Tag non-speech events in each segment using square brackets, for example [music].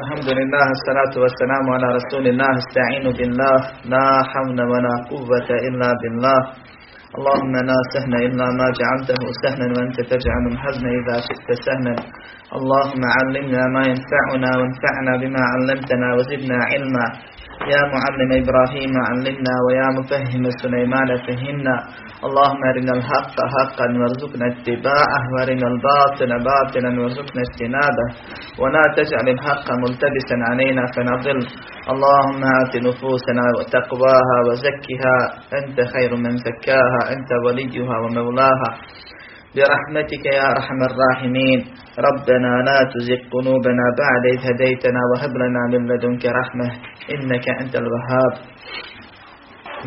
الحمد لله الصلاة والسلام على رسول الله استعين بالله لا حول ولا قوة إلا بالله. اللهم لا سهل إلا ما جعلته سهلا وأنت تجعل الحزن إذا شئت سهلا. اللهم علمنا ما ينفعنا وانفعنا بما علمتنا وزدنا علما. يا معلم إبراهيم علمنا ويا مفهم سليمان فهمنا. اللهم أرنا الحق حقا وارزقنا اتباعه وأرنا الباطل باطلا وارزقنا اجتنابه. ولا تجعل الحق ملتبسا علينا فنضل. اللهم آت نفوسنا وتقواها وزكها. أنت خير من زكاها أنت وليها ومولاها. برحمتك يا رحم الراحمين. ربنا لا تزغ قلوبنا بعد إذ هديتنا وهب لنا من لدنك رحمة إنك أنت الوهاب.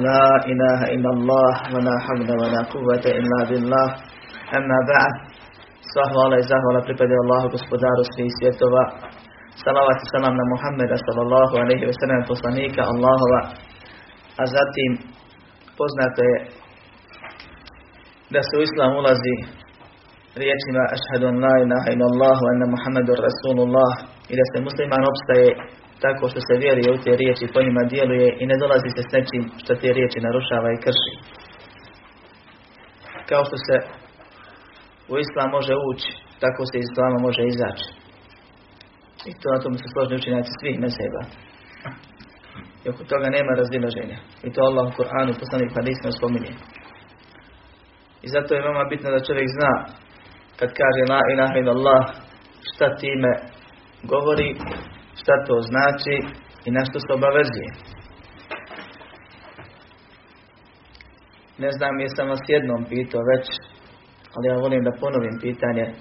لا إله إلا الله ولا حول ولا قوة إلا بالله. أما بعد صلى الله عليه وسلم الله господару svih svjetova. Salavat salam na Muhammeda sallallahu alejhi ve sellem poslanika Allahova. A zatim poznate je da se u islam ulazi riječima ašhadu an la ilaha ila Allahu anna Muhammedur Rasulullah i da se musliman opstaje tako što se vjeruje u te riječi po njima djeluje i ne dolazi se s nečim što te riječi narušava i krši. Kao što se u islam može ući, tako se iz islama može izaći. I to na tomu se složni učenjaci svih meseba. I oko toga nema razdilaženja. I to Allah u Kur'anu poslanik hadisno spominje. I zato je veoma bitno da čovjek zna kad kaže la ilaha illallah šta time govori, šta to znači i na što se obavezuje. Ne znam jesam vas jednom pitao već, ali ja volim da ponovim pitanje.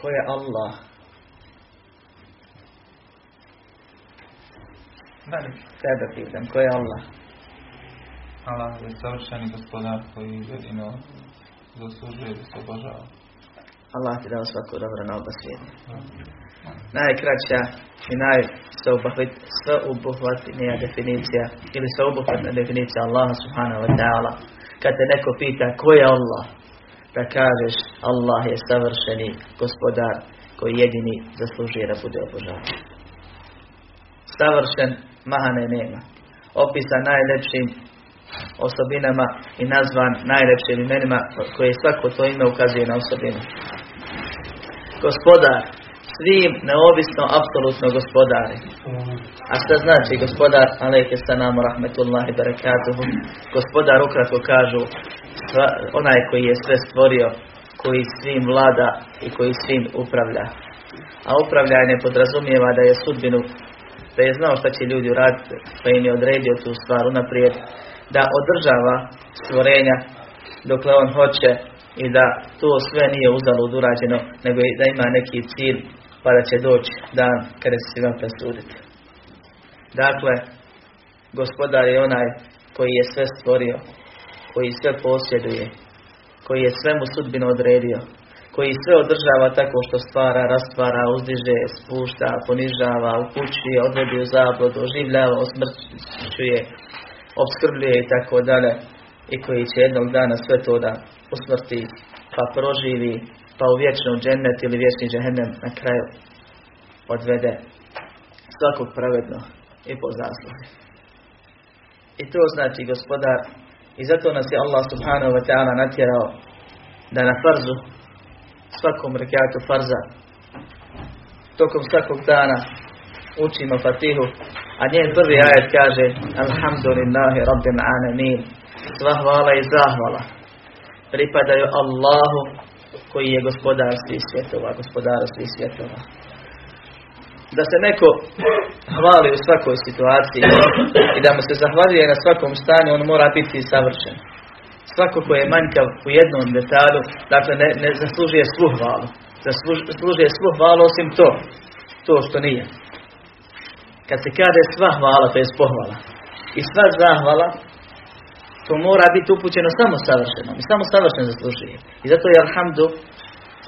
Ko je Allah? Tebe pitam, ko je Allah? Allah je savršeni gospodar koji jedino zaslužuje da se obožava. Allah ti dao svako dobro na oba svijeta. Najkraća i najsveobuhvatnija definicija ili sveobuhvatna definicija Allaha subhanahu wa ta'ala kad te neko pita ko je Allah da kažeš Allah je savršeni gospodar koji jedini zaslužuje da bude obožavan. Savršen mahane nema. Opisan najlepšim osobinama i nazvan najlepšim imenima koje svako to ime ukazuje na osobinu. Gospodar, svim neovisno, apsolutno gospodari. A šta znači gospodar, alejke sanamu rahmetullahi barakatuhu, gospodar ukratko kažu, onaj koji je sve stvorio, koji svim vlada i koji svim upravlja. A upravljanje podrazumijeva da je sudbinu, da je znao šta će ljudi uraditi, pa im je odredio tu stvar unaprijed, da održava stvorenja dokle on hoće i da to sve nije uzalud urađeno, nego da ima neki cilj pa da će doći dan kada se svima presuditi. Dakle, gospodar je onaj koji je sve stvorio, koji sve posjeduje, koji je sve mu sudbino odredio, koji sve održava tako što stvara, rastvara, uzdiže, spušta, ponižava, upućuje, odvodi u zablodu, oživljava, osmrćuje, obskrbljuje i tako dalje i koji će jednog dana sve to da usmrti pa proživi pa u vječnu džennet ili vječni džehennem na kraju odvede svakog pravedno i po zasluži. I to znači gospodar i zato nas je Allah subhanahu wa ta'ala natjerao da na farzu svakom rekiatu farza tokom svakog dana učimo fatihu a njen prvi ajet kaže Alhamdulillahi Rabbil Alamin Sva hvala i zahvala pripadaju Allahu koji je gospodar svih svjetova, gospodar svih svjetova. Da se neko hvali u svakoj situaciji i da mu se zahvaljuje na svakom stanju, on mora biti savršen. Svako ko je manjkav u jednom detalju, dakle ne, ne zaslužuje svu hvalu. Zaslužuje svu hvalu osim to, to što nije. Kad se kaže sva hvala, to je pohvala. I sva zahvala, to mora biti upućeno samo savršenom. I samo savršen zaslužuje. I zato je alhamdu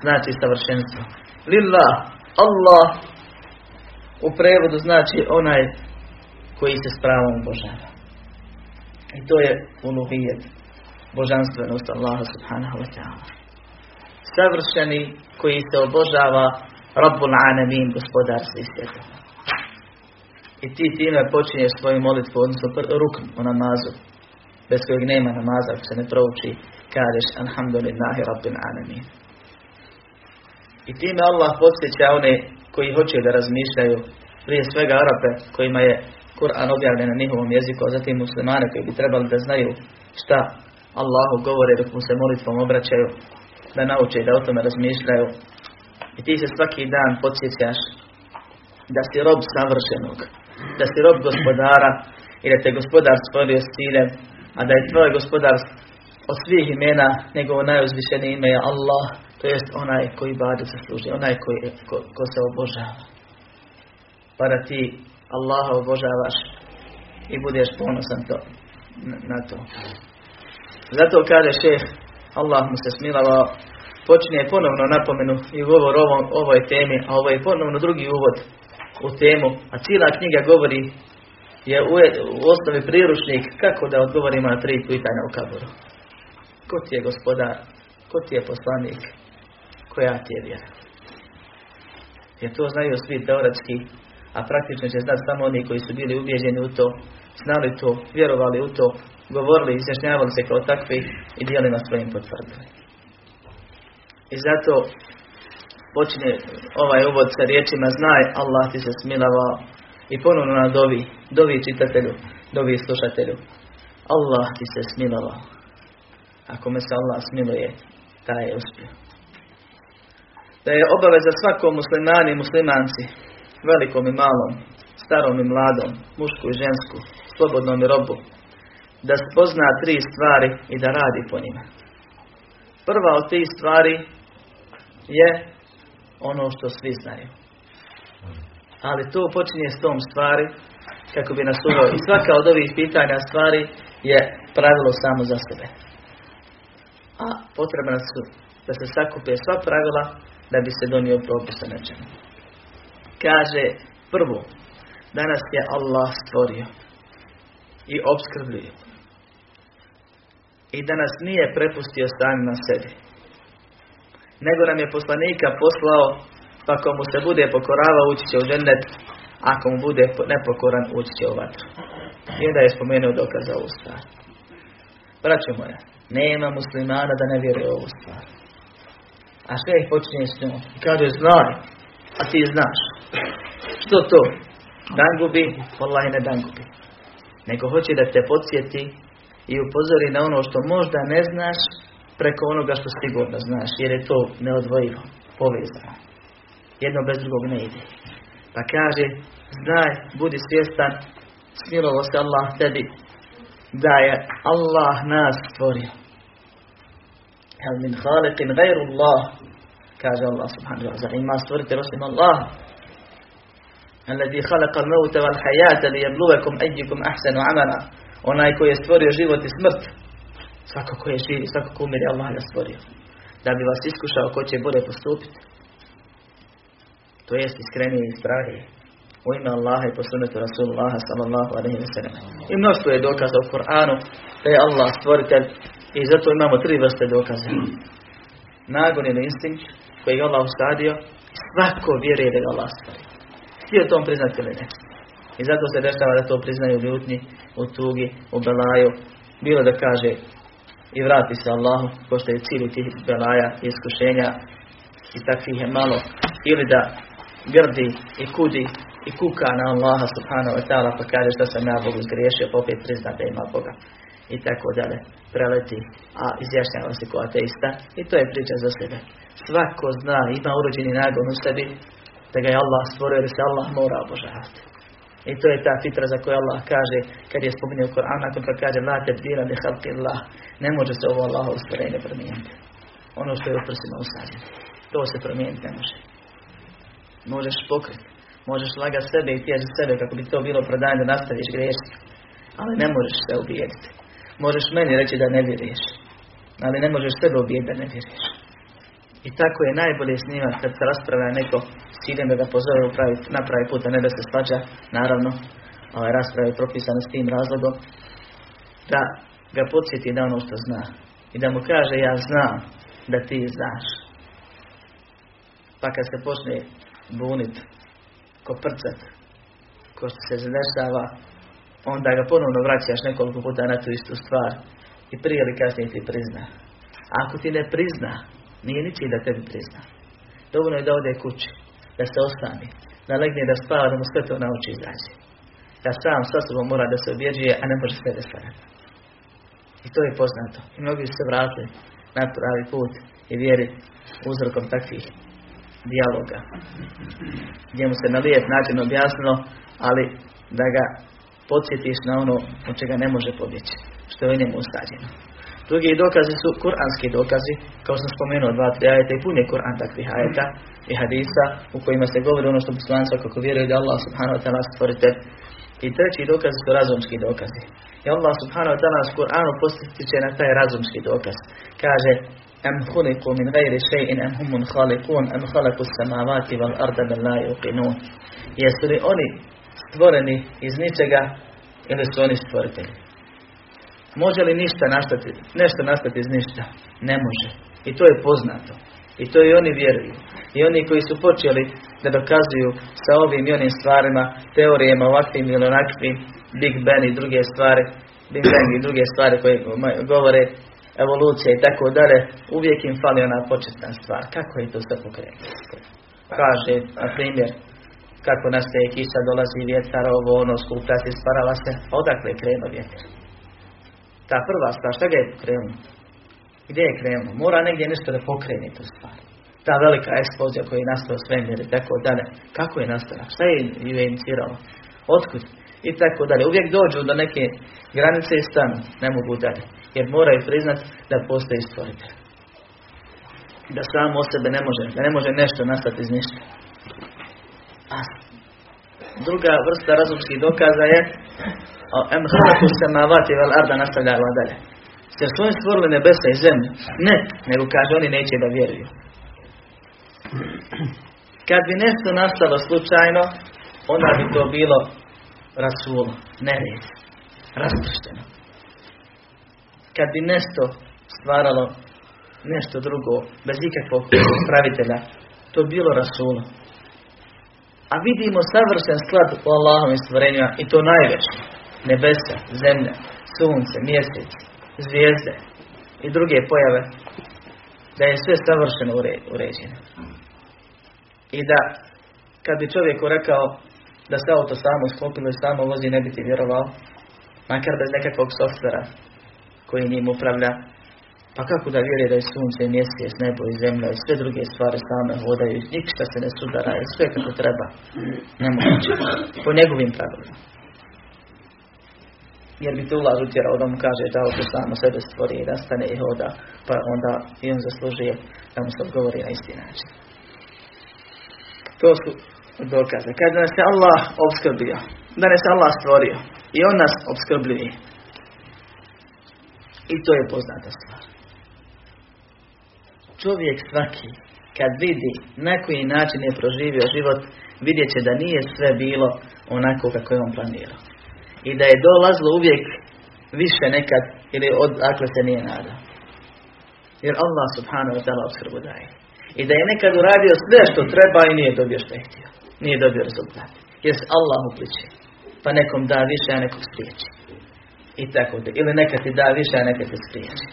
znači savršenstvo. Lillah, Allah u prevodu znači onaj koji se s pravom obožava. I to je uluhijet, božanstvenost Allaha subhanahu wa ta'ala. savršeni koji se obožava Rabbul Anamin, gospodar svih svjetova. I ti time počinješ svoju molitvu, odnosno rukn u namazu, bez kojeg nema namaza, ako se ne prouči, kažeš Alhamdulillahi Rabbil Anamin. I time Allah podsjeća one koji hoće da razmišljaju, prije svega Arape, kojima je Kur'an objavljen na njihovom jeziku, a zatim muslimane koji bi trebali da znaju šta Allahu govore dok mu se molitvom obraćaju, da nauče da o tome razmišljaju. I ti se svaki dan podsjećaš da si rob savršenog, da si rob gospodara i da te gospodar stvorio s ciljem, a da je tvoj gospodar od svih imena njegovo najuzvišenije ime je Allah, to jest onaj koji badu se služi, onaj koji, ko, ko se obožava. Pa da ti Allaha obožavaš i budeš ponosan to, na to. Zato kaže šeh, Allah mu se smilavao, počinje ponovno napomenu i govor o ovoj temi, a ovo je ponovno drugi uvod u temu, a cijela knjiga govori je u, u osnovi priručnik kako da odgovorimo na tri pitanja u kaboru. Ko ti je gospodar? Ko ti je poslanik? Koja ti je vjera? Jer to znaju svi teoretski, a praktično će znati samo oni koji su bili ubijeđeni u to, znali to, vjerovali u to, govorili, izjašnjavali se kao takvi i dijelima svojim potvrdili. I zato počinje ovaj uvod sa riječima znaj Allah ti se smilavao i ponovno na dovi, dovi čitatelju, dovi slušatelju. Allah ti se smilovao. Ako me se Allah smiluje, taj je uspio. Da je obaveza svakom muslimani i muslimanci, velikom i malom, starom i mladom, mušku i žensku, slobodnom i robu, da spozna tri stvari i da radi po njima. Prva od tih stvari je ono što svi znaju. Ali to počinje s tom stvari kako bi nas uveo. I svaka od ovih pitanja stvari je pravilo samo za sebe. A potrebna su da se sakupe sva pravila da bi se donio propis o nečemu. Kaže prvo, danas je Allah stvorio i obskrbljuje. I da nas nije prepustio sami na sebi. Nego nam je poslanika poslao, pa ako mu se bude pokoravao, ući će u džennet, ako mu bude nepokoran, ući će u vatru. I onda je spomenuo dokaz za ovu stvar. Braćo moja, nema muslimana da ne vjeruje u ovu stvar. A sve ih počinje s njom. Kaže, znaj, a ti znaš. Što to? Dan gubi, Allah ne dan gubi. Nego hoće da te podsjeti i upozori na ono što možda ne znaš preko onoga što sigurno znaš, jer je to neodvojivo, povezano. Jedno bez drugog ne ide. Pa kaže, znaj, budi svjestan, smilovo se Allah tebi, da je Allah nas stvorio. Hel min haliqin gajru Allah, kaže Allah subhanahu wa ta'ala, ima stvorite rosim Allah. Alladhi khalaqa al-mauta wal hayata li yabluwakum ayyukum ahsanu amala. Onaj koji je stvorio život i smrt, svako ko je živi, svako ko umire Allah ga stvorio. Da bi vas iskušao ko će bolje postupiti. To jest iskrenije i ispravije u ime Allaha i po sunnetu Rasulullaha sallallahu alaihi wa sallam. I mnoštvo je dokaza u Kur'anu da je Allah stvoritelj i zato imamo tri vrste dokaza. Nagon ili instinkt koji je Allah usadio svako vjeruje da je Allah stvorio. Htio tom priznati ili ne. I zato se dešava da to priznaju u ljutnji, u tugi, u belaju. Bilo da kaže i vrati se Allahu, pošto je cilj tih belaja i iskušenja i takvih je malo. Ili da grdi i kudi i kuka na Allaha subhanahu wa ta'ala pa kaže što sam ja Bogu zgriješio pa opet prizna da ima Boga. I tako dalje. Preleti a izjašnjava se ko ateista. I to je priča za sebe. Svako zna ima urođeni nagon u sebi da ga je Allah stvorio jer se Allah mora obožavati i to je ta fitra za koju Allah kaže, kad je spominio Koran, nakon kad kaže La te dira li halki Allah, ne može se ovo Allahovo stvorenje promijeniti. Ono što je u prsima usađeno. To se promijeniti ne može. Možeš pokriti, možeš lagati sebe i tježi sebe kako bi to bilo prodanje da nastaviš griješiti. Ali ne možeš se ubijediti. Možeš meni reći da ne vjeruješ. Ali ne možeš sebe ubijeti da ne vjeruješ. I tako je najbolje snimati kad se raspravlja neko s ciljem da ga pozove u pravi, na pravi put, a ne da se svađa, naravno, ovaj rasprava je propisana s tim razlogom, da ga podsjeti da ono što zna. I da mu kaže ja znam da ti znaš. Pa kad se počne bunit, ko prcat, ko što se zadešava, onda ga ponovno vraćaš nekoliko puta na tu istu stvar i prije ili kasnije ti prizna. Ako ti ne prizna, nije ničiji da tebi prizna. Dovoljno je da ode kući, da se ostani, da legne da spava, da mu sve to nauči izaći. Da sam sa sobom mora da se objeđuje, a ne može sve da I to je poznato. I mnogi su se vratili na pravi put i vjeri uzrokom takvih dijaloga. Gdje mu se na lijep način objasnilo, ali da ga podsjetiš na ono od čega ne može pobjeći, što je njemu usađeno. Drugi dokazi su kuranski dokazi, kao sam spomenuo dva, tri ajeta i pun je Kur'an takvih ajeta i hadisa u kojima se govori ono što poslanca kako vjeruje da Allah subhanahu wa ta'ala stvorite. I treći dokazi su razumski dokazi. I Allah subhanahu wa ta'ala s Kur'anu postiče na taj razumski dokaz. Kaže, Am khuliqu min gajri še'in am humun khaliqun am khalaku samavati wal arda bel la yuqinun. Jesu li oni stvoreni iz ničega ili su oni stvoritelji? Može li ništa nastati, nešto nastati iz ništa? Ne može. I to je poznato. I to i oni vjeruju. I oni koji su počeli da dokazuju sa ovim i onim stvarima, teorijama ovakvim ili onakvim, Big Bang i druge stvari, Big Bang i druge stvari koje govore evolucija i tako dalje, uvijek im fali ona početna stvar. Kako je to sve pokrenuti? Kaže, na primjer, kako nastaje kiša, dolazi vjetar, ovo, ono, skupljati, sparava se. Odakle je krenuo vjetar? Ta prva stvar, šta ga je pokrenuo? Gdje je krenuo? Mora negdje nešto da pokrene tu stvar. Ta velika eksplozija koja je nastala svemir i tako dalje. Kako je nastala? Šta je ju? Otkud? I tako dalje. Uvijek dođu do neke granice i stanu. Ne mogu dalje. Jer moraju priznat da postoji stvoritelj. Da samo o sebe ne može. Da ne može nešto nastati iz ništa. A druga vrsta razumskih dokaza je em halaku samavati vel arda nastavljala dalje. Jer su oni stvorili nebesa i zemlju. Ne, nego kaže oni neće da vjeruju. Kad bi nešto nastalo slučajno, onda bi to bilo rasulo, nered, raspršteno. Kad bi nešto stvaralo nešto drugo, bez ikakvog pravitelja, to bi bilo rasulo. A vidimo savršen sklad u Allahovim stvorenjima i to najveće. Nebesa, zemlja, sunce, mjesec, zvijezde i druge pojave. Da je sve savršeno uređeno. I da kad bi čovjeku rekao da se auto samo sklopilo i samo vozi ne bi ti vjerovao. Makar bez nekakvog softvera koji njim upravlja. Pa kako da vjeruje da je sunce, mjesec, nebo i zemlja i sve druge stvari same hodaju, ništa se ne sudara sve kako treba. Nemoguće. Po njegovim pravilima. Jer bi to ulaz utjerao da mu kaže da auto samo sebe stvori i nastane i hoda, pa onda i on zaslužuje da mu se odgovori na isti način. To su dokaze. Kada nas je Allah obskrbio, da nas je Allah stvorio i on nas obskrbljuje. I to je poznata stvar. Čovjek svaki, kad vidi na koji način je proživio život, vidjet će da nije sve bilo onako kako je on planirao. I da je dolazilo uvijek više nekad ili odakle se nije nadao. Jer Allah subhanahu wa ta'ala obskrbu daje. I da je nekad uradio sve što treba i nije dobio što je htio. Nije dobio rezultat. Jer se Allah upliče. Pa nekom da više, a nekom spriječi. I tako da. Ili neka ti da više, a neka ti spriječi.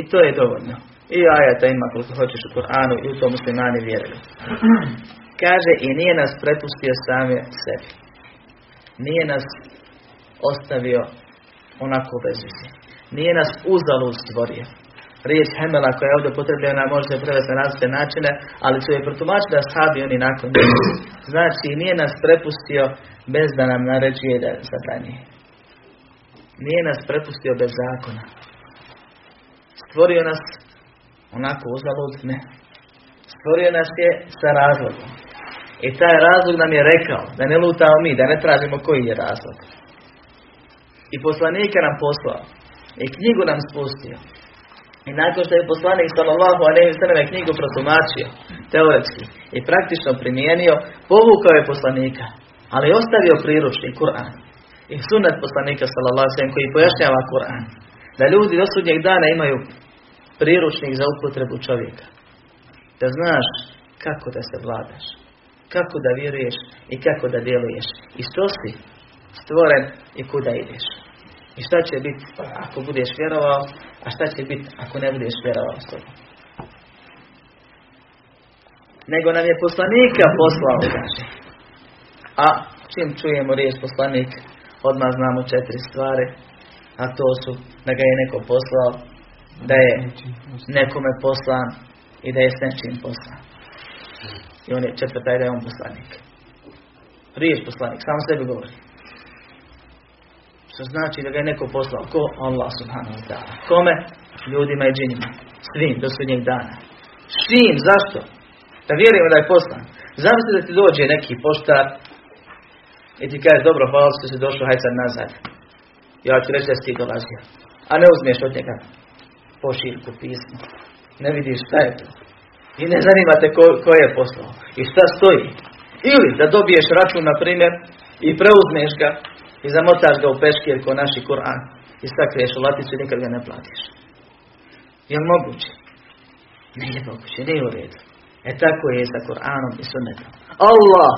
I to je dovoljno. I ajata ima koliko hoćeš u Koranu i u to muslimani vjeruju. [clears throat] Kaže i nije nas prepustio same sebi. Nije nas ostavio onako bez Nije nas uzalud stvorio. Riječ Hemela koja je ovdje potrebljena može se prevesti na različite načine, ali su je protumačili sabi oni nakon Znači, nije nas prepustio bez da nam naređuje da zabranije. Nije nas prepustio bez zakona. Stvorio nas onako uzalud, ne. Stvorio nas je sa razlogom. I taj razlog nam je rekao da ne lutamo mi, da ne tražimo koji je razlog. I poslanika nam poslao. I knjigu nam spustio. I nakon što je poslanik sallallahu alejhi ve knjigu protumačio teoretski i praktično primijenio, povukao je poslanika, ali ostavio priručni Kur'an i sunnet poslanika sallallahu alejhi koji pojašnjava Kur'an. Da ljudi do sudnjeg dana imaju priručnik za upotrebu čovjeka. Da znaš kako da se vladaš, kako da vjeruješ i kako da djeluješ. I što si stvoren i kuda ideš. I šta će biti ako budeš vjerovao, a šta će biti ako ne budeš vjerovao s tobom. Nego nam je poslanika poslao, kaže. A čim čujemo riječ poslanik, odmah znamo četiri stvari, a to su da ga je neko poslao, da je nekome poslan i da je s nečim poslan. I on je četvrta da je on poslanik. Riječ poslanik, samo sebi govori. Što znači da ga je neko poslao? Ko? Allah subhanahu wa ta'ala. Kome? Ljudima i džinima. Svim, do sudnjeg dana. Svim, zašto? Da vjerujemo da je poslan. Zamisli da ti dođe neki poštar i ti kaže, dobro, hvala što si došao, hajde sad nazad. Ja ću reći da si ti dolazio. A ne uzmeš od njega pošiljku, pismo. Ne vidiš šta je to. I ne zanima te ko, ko je poslao. I šta stoji. Ili da dobiješ račun, na primjer, i preuzmeš ga i zamotaš ga u peškir ko naši Kur'an i sakriješ u laticu i nikad ga ne platiš. Je li moguće? Nije moguće, nije u redu. E tako je sa Kur'anom i sunnetom. Allah,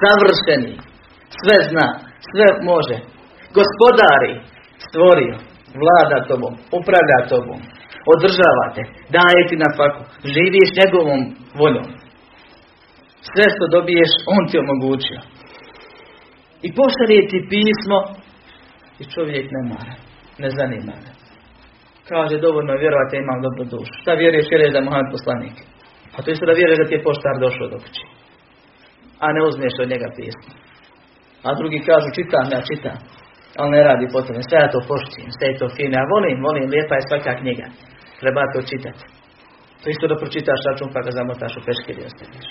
savršeni, sve zna, sve može. Gospodari, stvorio, vlada tobom, upravlja tobom, održavate, daje ti na faku, živiš njegovom voljom. Sve što dobiješ, on ti omogućio. I pošalje ti pismo i čovjek ne mara, ne zanima ga. Kaže, dovoljno vjerovati, imam dobru dušu. Šta vjeruješ, vjeruješ da je Muhammed poslanik? A to isto da vjeruješ da ti je poštar došao do kući. A ne uzmeš od njega pismo. A drugi kažu, čitam, ja čitam. Ali ne radi po tome. Sve ja to poštujem, sve je to fino. Ja volim, volim, lijepa je svaka knjiga. Treba to čitati. To isto da pročitaš račun pa ga zamotaš u peškiri i.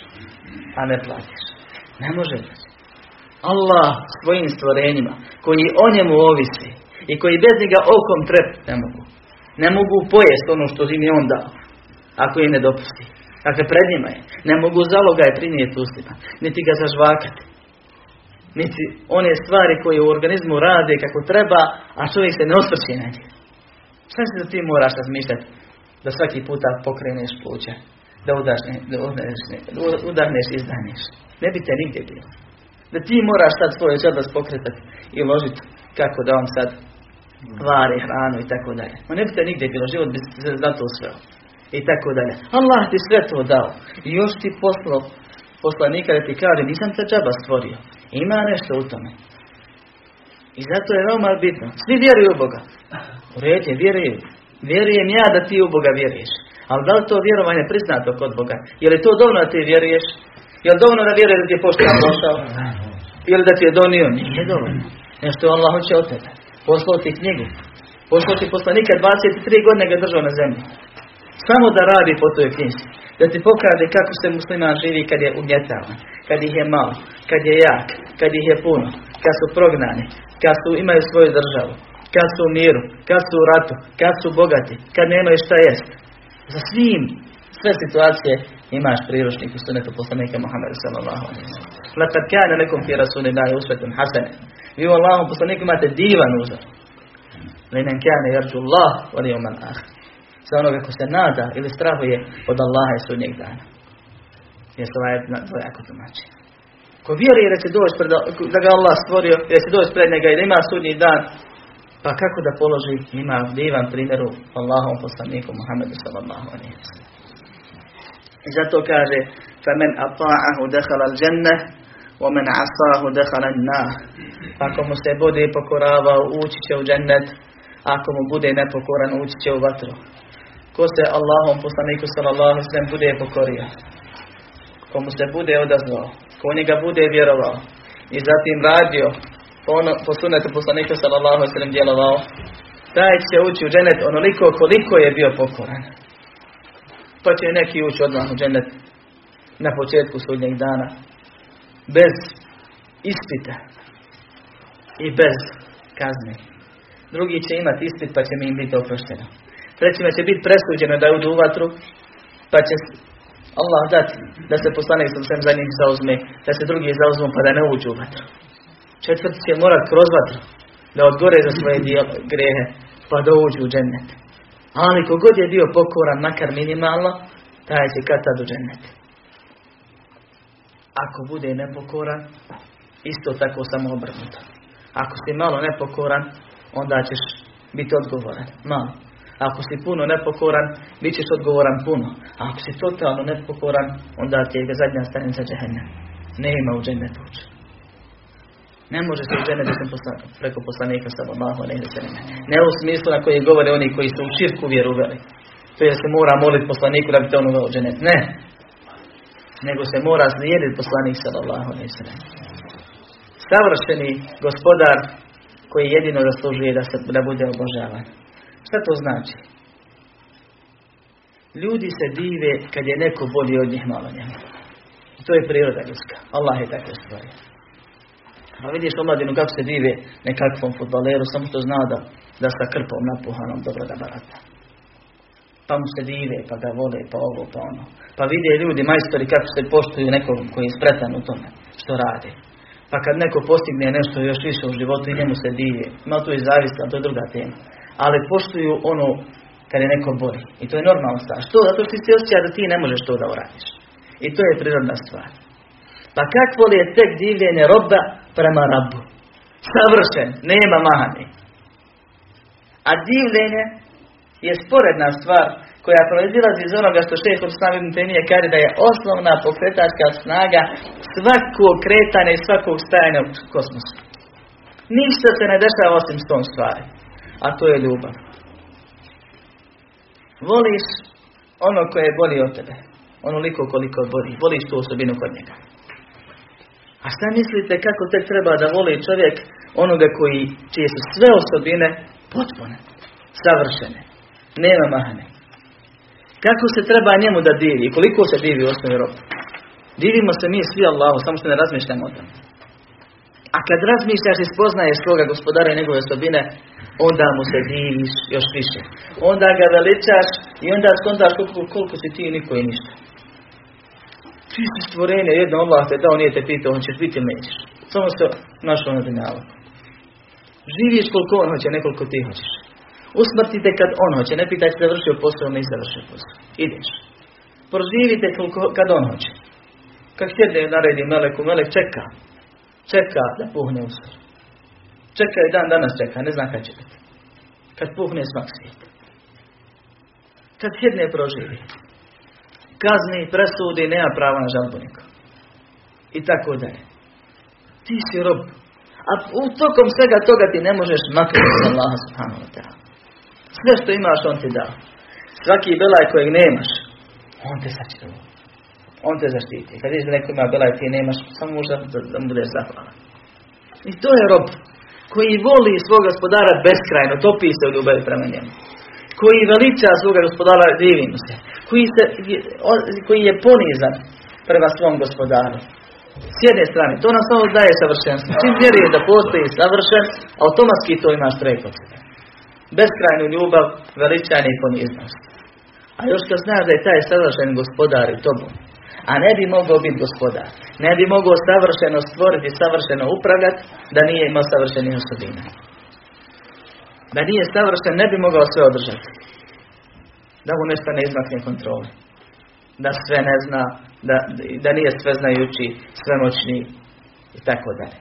A ne platiš. Ne može Allah svojim stvorenjima, koji o njemu ovisi i koji bez njega okom trep ne mogu. Ne mogu pojesti ono što im je on dao. Ako im ne dopusti. Dakle, pred njima je. Ne mogu zaloga je prinijeti ustima. Niti ga zažvakati. Niti one stvari koje u organizmu rade kako treba, a čovjek se ne osvrće na njih. Šta se da ti moraš razmišljati? Da svaki puta pokreneš pluća. Da udahneš, da udahneš. Ne bi te nigdje bilo. Da ti moraš sad svoje žedas pokretati i uložiti kako da on sad vari hranu i tako dalje. Ma ne bi te nigdje bilo, život bi se zato sveo. I tako dalje. Allah ti sve to dao. I još ti poslao poslanika da ti kaže, nisam te džaba stvorio. Ima nešto u tome. I zato je veoma bitno. Svi vjeruju u Boga. U redu vjeruju. Vjerujem ja da ti u Boga vjeruješ. Ali da li to vjerovanje priznato kod Boga? Je li to dovoljno da ti vjeruješ? Je li dovoljno da vjeruješ da ti je poštan došao? [clears throat] Ili da ti je donio? Nije dovoljno. Nešto Allah hoće od tebe. Poslao ti knjigu. Poslao ti poslanika 23 godine ga držao na zemlji. Samo da radi po toj knjizi. Da ti pokaže kako se musliman živi kad je ugnjetavan, kad ih je malo, kad je jak, kad ih je puno, kad su prognani, kad su, imaju svoju državu, kad su u miru, kad su u ratu, kad su bogati, kad nemaju šta jest. Za svim, sve situacije imaš priručnik u sunetu poslanika Muhammeda sallallahu alaihi wa sallam. Lakad kana nekom fi rasulillahi usvetun hasene. Vi u Allahom poslaniku imate divan uzor. Linen kana yarđu Allah wa yawman akhir. Za onoga ko se nada ili strahuje od Allaha i sudnjeg dana. Jer se ovaj dvojako tumači. Ko vjeruje da će doći pred, da ga Allah stvorio, da će doći pred njega i da ima sudnji dan, pa kako da položi, ima divan primjeru Allahom poslaniku Muhammedu sallallahu alaihi wa sallam. I zato kaže, فَمَنْ أَطَاعَهُ دَخَلَ الْجَنَّةِ وَمَنْ عَصَاهُ دَخَلَ النَّارِ Ako mu se bude pokoravao, ući će u džennet, ako mu bude nepokoran, ući će u vatru. Ko se Allahom poslaniku sallallahu alaihi sallam bude pokorio, ko mu se bude odazvao, ko njega bude vjerovao i zatim radio po, ono, po sunetu poslanika sallallahu alaihi sallam djelovao, taj će ući u džennet onoliko koliko je bio pokoran. Pa će neki ući odmah u džennet na početku sudnjeg dana bez ispita i bez kazne. Drugi će imati ispit pa će mi im biti oprošteno. Trećima će biti presuđeno da uđu u vatru pa će Allah dati da se poslanik sa svem za njih zauzme, da se drugi zauzmu pa da ne uđu u vatru. Četvrti će morat kroz vatru da odgore za svoje grehe pa da uđu u džennet. Ali kogod je bio pokoran makar minimalno, taj će kad tad u. Ako bude nepokoran, isto tako samo obrnuto. Ako si malo nepokoran, onda ćeš biti odgovoran. Malo. Ako si puno nepokoran, bit ćeš odgovoran puno. A ako si totalno nepokoran, onda ti je zadnja stanica džehennem. Nema u džennetu Ne može se u džennetu preko poslanika sallallahu alaihi wa Ne u smislu na koji govore oni koji su u širku vjeru. To je se mora moliti poslaniku da bi te on uveo u džennet. Ne. Nego se mora slijediti poslanik sallallahu alaihi wa Savršeni gospodar koji jedino zaslužuje da, se, da bude obožavan. Šta to znači? Ljudi se dive kad je neko bolji od njih malo. To je priroda ljudska. Allah je tako stvorio. A vidiš omladinu kako se dive nekakvom futbaleru, samo što zna da, da sa krpom napuhanom dobro da barata. Pa mu se dive, pa ga vole, pa ovo, pa ono. Pa vide ljudi, majstori, kako se poštuju nekom koji je spretan u tome što radi. Pa kad neko postigne nešto još više u životu i njemu se dive. Ima tu i zavisno, to je druga tema ali poštuju ono kad je neko bori. I to je normalna stvar. Što? Zato što ti osjeća da ti ne možeš to da uradiš. I to je prirodna stvar. Pa kakvo li je tek divljenje roba prema rabu? Savršen, nema mahani. A divljenje je sporedna stvar koja proizilazi iz onoga što šehol Islam tenije kaže da je osnovna pokretačka snaga svakog kretanja i svakog stajanja u kosmosu. Ništa se ne dešava osim s tom stvari a to je ljubav. Voliš ono koje je bolji od tebe, onoliko koliko boli, voliš tu osobinu kod njega. A šta mislite kako tek treba da voli čovjek onoga koji, čije su sve osobine potpune, savršene, nema mahane. Kako se treba njemu da divi, koliko se divi u osnovi robu. Divimo se mi svi Allahu, samo što ne razmišljamo o tome. A kad razmišljaš i spoznaješ svoga gospodara i njegove osobine, onda mu se diviš još više. Onda ga veličaš i onda skontaš koliko, koliko si ti niko i ništa. Ti si stvorenje, jedno Allah te dao, nije te pitao, on ćeš biti nećeš. Samo se našao na dunjalu. Živiš koliko on hoće, nekoliko ti hoćeš. Usmrtite kad on hoće, ne pitaj se završio posao, ne završio posao. Ideš. Proživite koliko, kad on hoće. Kad sjedne naredi meleku, melek čeka. Čeka da puhne u Čeka i dan danas čeka, ne zna kad će biti. Kad puhne smak svijeta. Kad sjedne proživi. Kazni, presudi, nema prava na žalbu I tako dalje. Ti si rob. A u tokom svega toga ti ne možeš maknuti sa Allaha subhanahu wa ta'ala. Sve što imaš, on ti da. Svaki belaj kojeg nemaš, on te sačuva. On te zaštiti. Kad vidiš da neko ima belaj ti nemaš, samo možda da, da mu budeš zahvalan. I to je rob koji voli svog gospodara beskrajno, topi se u ljubavi prema njemu. Koji veliča svoga gospodara, divimo se. Koji, se, koji je ponizan prema svom gospodaru. S jedne strane, to nam samo daje savršenstvo. Čim vjeruje da postoji savršen, automatski to imaš preko. Beskrajnu ljubav, veličanje i poniznost. A još kad znaš da je taj savršen gospodar i tobom, a ne bi mogao biti gospodar. Ne bi mogao savršeno stvoriti, savršeno upravljati, da nije imao savršenih osobina. Da nije savršen, ne bi mogao sve održati. Da mu nešto ne izmakne kontrole. Da sve ne zna, da, da nije sve znajući, sve moćni i tako dalje.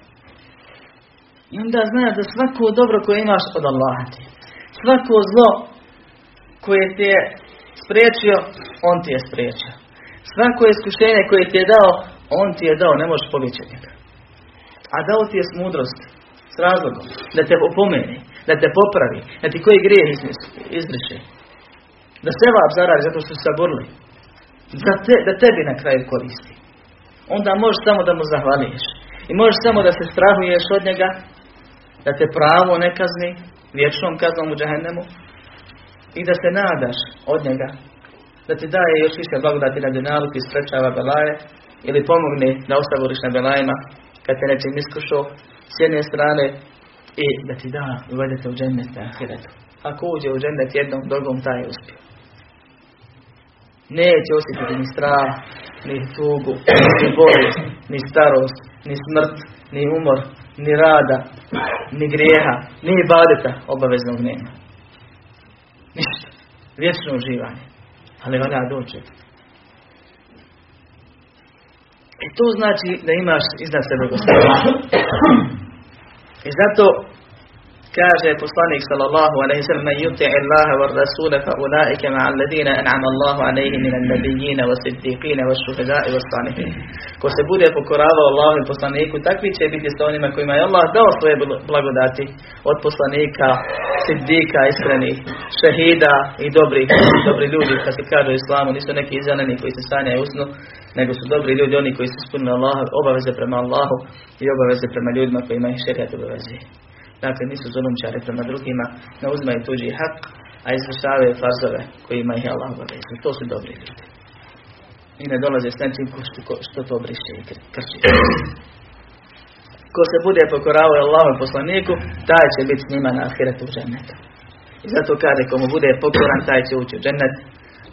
I onda znaš da svako dobro koje imaš od Allaha ti. Svako zlo koje ti je spriječio, on ti je spriječio. Svako iskušenje koje ti je dao, on ti je dao, ne možeš pobjeći njega. A dao ti je s mudrost, s razlogom, da te opomeni, da te popravi, da ti koji grijeh izbriše. Da se vab zaradi zato što su saborili. Da, te, da tebi na kraju koristi. Onda možeš samo da mu zahvaliješ. I možeš samo da se strahuješ od njega, da te pravo ne kazni, vječnom kaznom u džahennemu, i da se nadaš od njega da ti daje još više blagodati na dunjalu i sprečava belaje ili pomogne da ostavoriš na belajima kad te nečim iskušao s jedne strane i da ti da uvedete u džennet na ahiretu. Ako uđe u džennet jednom, drugom taj je uspio. Neće osjetiti ni strah, ni tugu, ni bolest, ni starost, ni smrt, ni umor, ni rada, ni grijeha, ni badeta obaveznog nema. Ništa. Vječno uživanje ali valja doći. I to znači da imaš iznad sebe gospodara. I zato Kaže poslanik sallallahu alejhi ve sellem men yuti Allaha wa rasula fa ulaika ma'a alladhina an'ama Allahu alejhim min an-nabiyyin wa siddiqin wa shuhada'i wa salihin. Ko se bude pokoravao Allahu i poslaniku, takvi će biti sa onima kojima je Allah dao svoje blagodati od poslanika, siddika, iskrenih, šehida i dobrih, dobri ljudi, kad se kaže u islamu, nisu neki izvaneni koji se sanjaju usnu, nego su dobri ljudi, oni koji su ispunili Allah, obaveze prema Allahu i obaveze prema ljudima kojima ih šerijat obaveze. Dakle, nisu zulumčari prema drugima, ne uzmaju tuđi hak, a izvršavaju farzove kojima ih Allah obavezuje. To su dobri ljudi. I ne dolaze s nečim što, što to briše i krči. Ko se bude pokoravao Allahom poslaniku, taj će biti s njima na ahiretu u džennetu. I zato kaže, komu bude pokoran, taj će ući u džennet.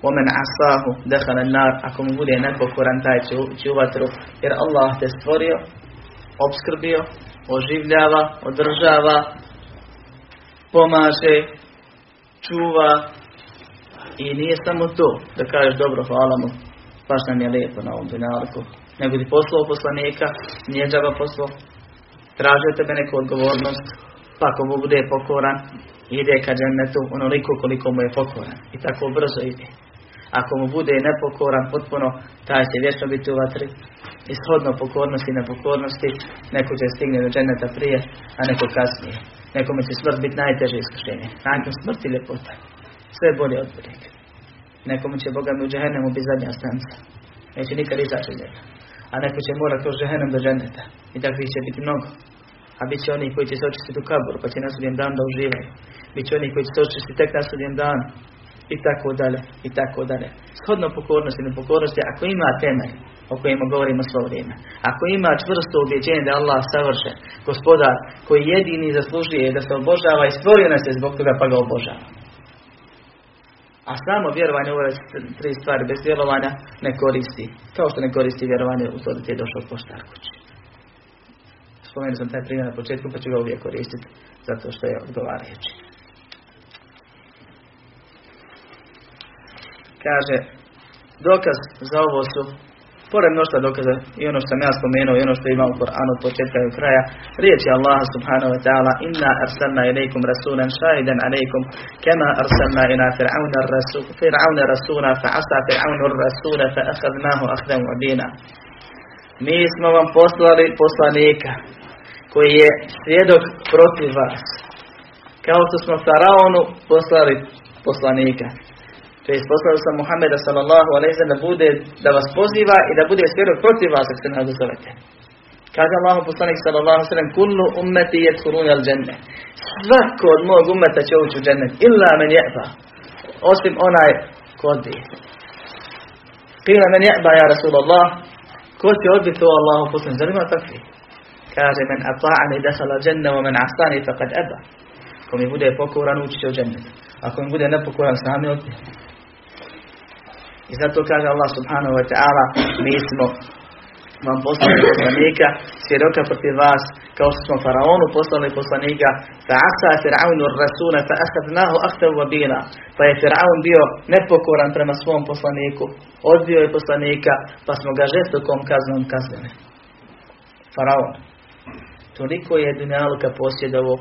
Omen asahu dehala nar, ako mu bude nepokoran, taj će ući u vatru. Jer Allah te stvorio, obskrbio, oživljava, održava, pomaže, čuva i nije samo to da kažeš dobro hvala mu, baš nam je lijepo na ovom dunjalku. Nego ti poslao poslanika, nije džaba poslao, tražio tebe neku odgovornost, pa ako mu bude pokoran, ide ka džennetu onoliko koliko mu je pokoran. I tako brzo ide. Ako mu bude nepokoran potpuno, taj će vječno biti u vatri. Ishodno pokornosti i nepokornosti, neko će stigne do dženeta prije, a neko kasnije. Nekome će smrt biti najteže iskušenje. Nakon smrti ljepota. Sve bolje od boljeg. Nekome će Boga mi u džehennemu biti zadnja stanca. Neće nikad izaći njega. A neko će morati kroz džehennem do dženeta. I takvih će biti mnogo. A bit će oni koji će se očistiti u kaboru, pa će na dan da uživaju. Biće oni koji će se očistiti tek na sudjem dan. I tako dalje, i tako dalje. Shodno pokornosti i nepokornosti, ako ima temelj, o kojima govorimo svo vrijeme. Ako ima čvrsto ubjeđenje da Allah savršen, gospodar koji jedini zaslužuje da se obožava i stvorio nas je zbog toga pa ga obožava. A samo vjerovanje ove tri stvari bez vjerovanja ne koristi. Kao što ne koristi vjerovanje u to da ti je došao poštar kući. Spomenuo sam taj primjer na početku pa ću ga uvijek koristiti zato što je odgovarajući. Kaže, dokaz za ovo su Pored mnoštva dokaza i ono što sam ja spomenuo i ono što ima u Koranu od početka i kraja, riječ je Allah subhanahu wa ta'ala inna arsalna ilaikum rasulan shahidan alaikum kema arsalna ila fir'auna rasul, fir'auna rasula fa asa fir'aunu rasula fa akhadnahu akhdan wabina. Mi smo vam poslali poslanika koji je svjedok protiv vas. Kao što smo Faraonu poslali poslanika. To je poslao sam Muhammeda sallallahu alaihi da bude, da vas poziva i da bude svjerok protiv vas ako se ne odazovete. Kaže Allah poslanik sallallahu alaihi sallam, kullu ummeti jedhuruni al dženne. Svako od mog ummeta će ući u džennet. Illa men je'ba. Osim onaj ko odbije. Kila men je'ba ja Rasulallah. Ko će odbiti to Allahu poslanik? Zar ima takvi? Kaže men ata'ani dehala dženne wa men asani faqad eba. Ko mi bude pokoran ući će u džennet. Ako mi bude nepokoran sami odbije. I zato kaže Allah subhanahu wa ta'ala, mi smo vam poslali poslanika, svjedoka protiv vas, kao što smo faraonu poslali poslanika, fa asa fir'aunu rasuna, fa ahadnahu ahtav wabila. Pa je Fir'aun bio nepokoran prema svom poslaniku, odbio je poslanika, pa smo ga žestokom kaznom kaznili. Faraon. Toliko je dunjaluka posjedovo,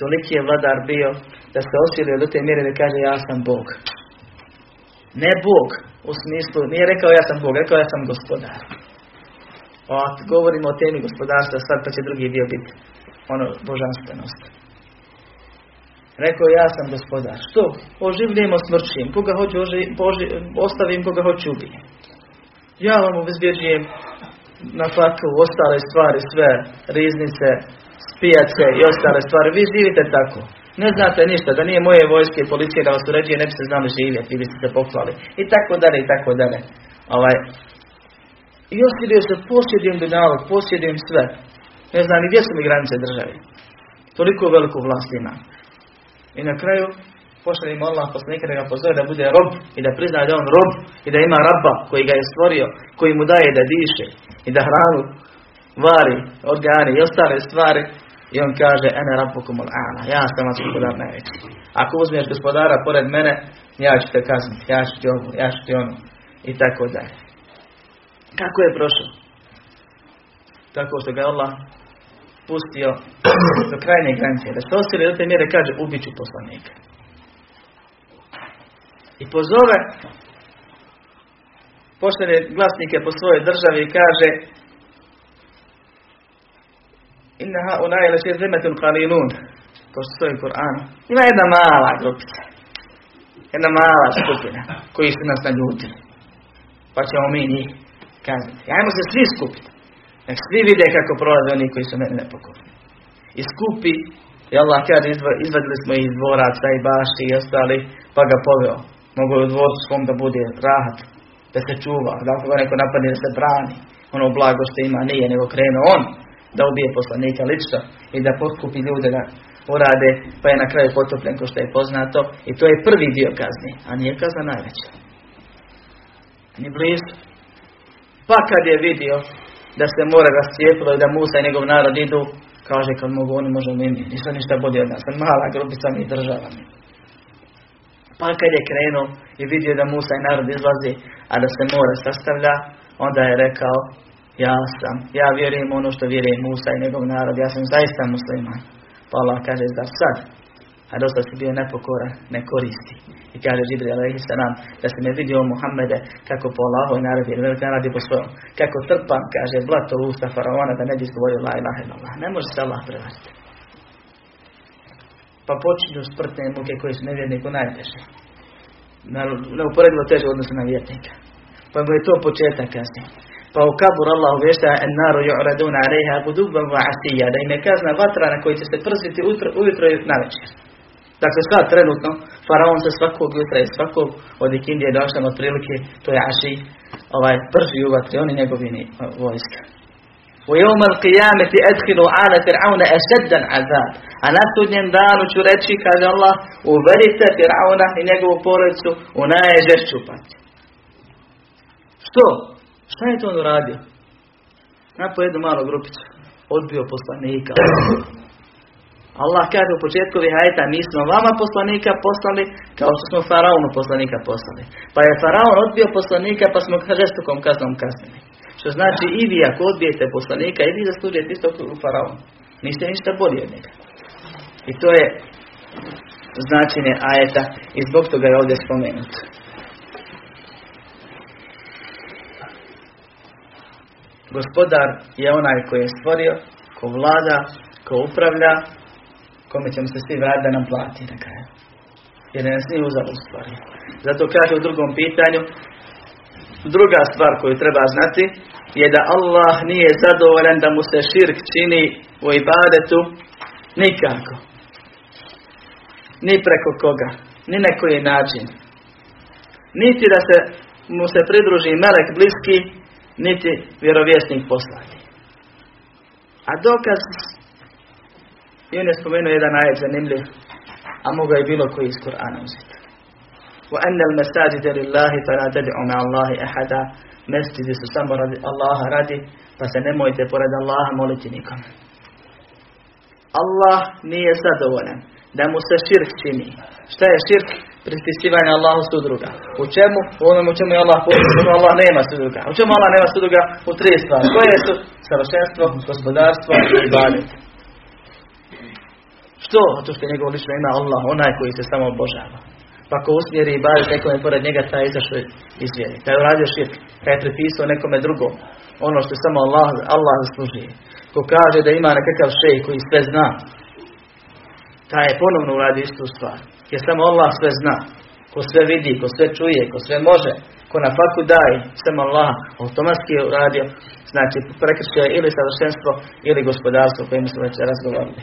toliki je vladar bio, da se osvilio do te mjere da kaže ja sam Bog. Ne Bog, u smislu, nije rekao ja sam Bog, rekao ja sam gospodar. A govorimo o temi gospodarstva, sad pa će drugi dio biti ono božanstvenost. Rekao ja sam gospodar. Što? Oživljujemo smrčim. Koga hoću oži, ostavim, koga hoću ubijem. Ja vam obezbjeđujem na faktu ostale stvari, sve, riznice, spijace i ostale stvari. Vi živite tako. Ne znate ništa, da nije moje vojske i policije da vas uređuje, ne bi se znali živjeti ili biste se poklali. I tako dalje, i tako dalje. Ovaj, I osjedio se, posjedujem dunjalog, posjedujem sve. Ne znam ni gdje su mi granice države. Toliko veliku vlast ima. I na kraju pošaljimo Allah poslanika da ga pozove da bude rob i da prizna da on rob i da ima rabba koji ga je stvorio, koji mu daje da diše i da hranu vari, organi i ostale stvari i on kaže, ene rabbukum al-a'la, ja sam vas gospodar najveći. Ako uzmeš gospodara pored mene, ja ću te kazniti, ja ću ti ovo, ja ću ti ono. I tako dalje. Kako je prošao? tako što ga Allah pustio [clears throat] do krajne granice. Da se ostali do te mjere kaže ubiću poslanika. I pozove poštene glasnike po svojoj državi i kaže Inna ha unaj leće zemetun qalilun to što stoji u Koranu. Ima jedna mala grupica. Jedna mala skupina koji su nas naljutili. Pa ćemo mi njih kazniti. Ajmo se svi skupiti. Nek svi vide kako prolaze oni koji su meni nepokorni. I skupi, i Allah kaže, izvadili smo iz dvoraca i bašti i ostali, pa ga poveo. Mogu u dvorcu svom da bude rahat, da se čuva, da ako ga neko napadne da se brani. Ono blago što ima nije, nego krenuo on da ubije poslanika lično i da potkupi ljude da urade, pa je na kraju potopljen ko što je poznato. I to je prvi dio kazni, a nije kazna najveća. Ni blizu. Pa kad je vidio da se mora rascijepilo i da Musa i njegov narod idu, kaže kad mogu oni možemo i mi, nisu ništa bolje od nas, mala grupica mi država. Pa kad je krenuo i vidio da Musa i narod izlazi, a da se mora sastavlja, onda je rekao, ja sam, ja vjerujem ono što vjeruje Musa i njegov narod, ja sam zaista musliman. Pa Allah kaže, da sad, a dosta si bio nepokora, ne koristi. I kaže Žibril alaihi salam, da se me vidio Muhammede kako po Allahoj narodi, jer velika narodi po svojom. Kako trpam, kaže, blato usta faraona da ne bi izgovorio la ilaha illallah. Ne može se Allah prevariti. Pa počinju sprtne muke koje su nevjerniku najteže. Neuporedivo teže odnosno na vjernika. Pa mu je to početak kasnije. Pa u kabur Allah uvješta en naru ju'raduna alejha guduban wa asija, da im je kazna vatra na koji će se prsiti ujutro i na večer. Dakle, sad trenutno, faraon se svakog jutra i svakog od ikindije do aštam otprilike, to je Aši, ovaj, prži u vatri, oni njegovini vojska. U jevmal qiyameti edhilu ala fir'auna ešeddan azab. A na sudnjem danu ću reći, kaže Allah, uverite Fir'auna i njegovu porodicu u najžešću patnju. Što? Šta je to on uradio? Napo jednu malu grupicu. Odbio poslanika. [coughs] Allah kaže u početku hajta, mi smo vama poslanika poslali, kao što smo faraonu poslanika poslali. Pa je faraon odbio poslanika, pa smo žestokom kaznom kaznili. Što znači i vi ako odbijete poslanika, i vi zaslužujete isto u faraonu. Niste ništa bolji od njega. I to je značenje ajeta i zbog toga je ovdje spomenut. Gospodar je onaj koji je stvorio, ko vlada, ko upravlja, kome ćemo se svi vratiti da nam plati na kraju. Jer nas nije uzalo stvari. Zato kaže u drugom pitanju, druga stvar koju treba znati je da Allah nije zadovoljan da mu se širk čini u ibadetu nikako. Ni preko koga. Ni na koji način. Niti da se mu se pridruži melek bliski, niti vjerovjesnik poslani. A dokaz i on je spomenuo jedan ajet zanimljiv, a moga je bilo koji iz Kur'ana uzeti. وَأَنَّ الْمَسَاجِدَ لِلَّهِ فَلَا تَدْعُ مَعَ اللَّهِ أَحَدًا Mesčidi su samo radi Allaha radi, pa se nemojte pored Allaha moliti nikom. Allah nije zadovoljan da mu se širk čini. Šta je širk? Prispisivanje Allahu sudruga. U čemu? U onome u čemu je Allah poslušan, Allah nema sudruga. U čemu Allah nema sudruga? U tri stvari. Koje su? Savršenstvo, gospodarstvo i ibadet. Što? Zato što je njegov lično ima Allah, onaj koji se samo obožava. Pa ako usmjeri i bavi nekome pored njega, taj je izašao iz vjeri. Taj je uradio širk, taj je prepisao nekome drugom. Ono što samo Allah, Allah zaslužuje. Ko kaže da ima nekakav šej koji sve zna, taj je ponovno uradio istu stvar. Jer samo Allah sve zna. Ko sve vidi, ko sve čuje, ko sve može, ko na faku daje, samo Allah automatski je uradio, znači je ili savršenstvo ili gospodarstvo o kojem smo već razgovorili.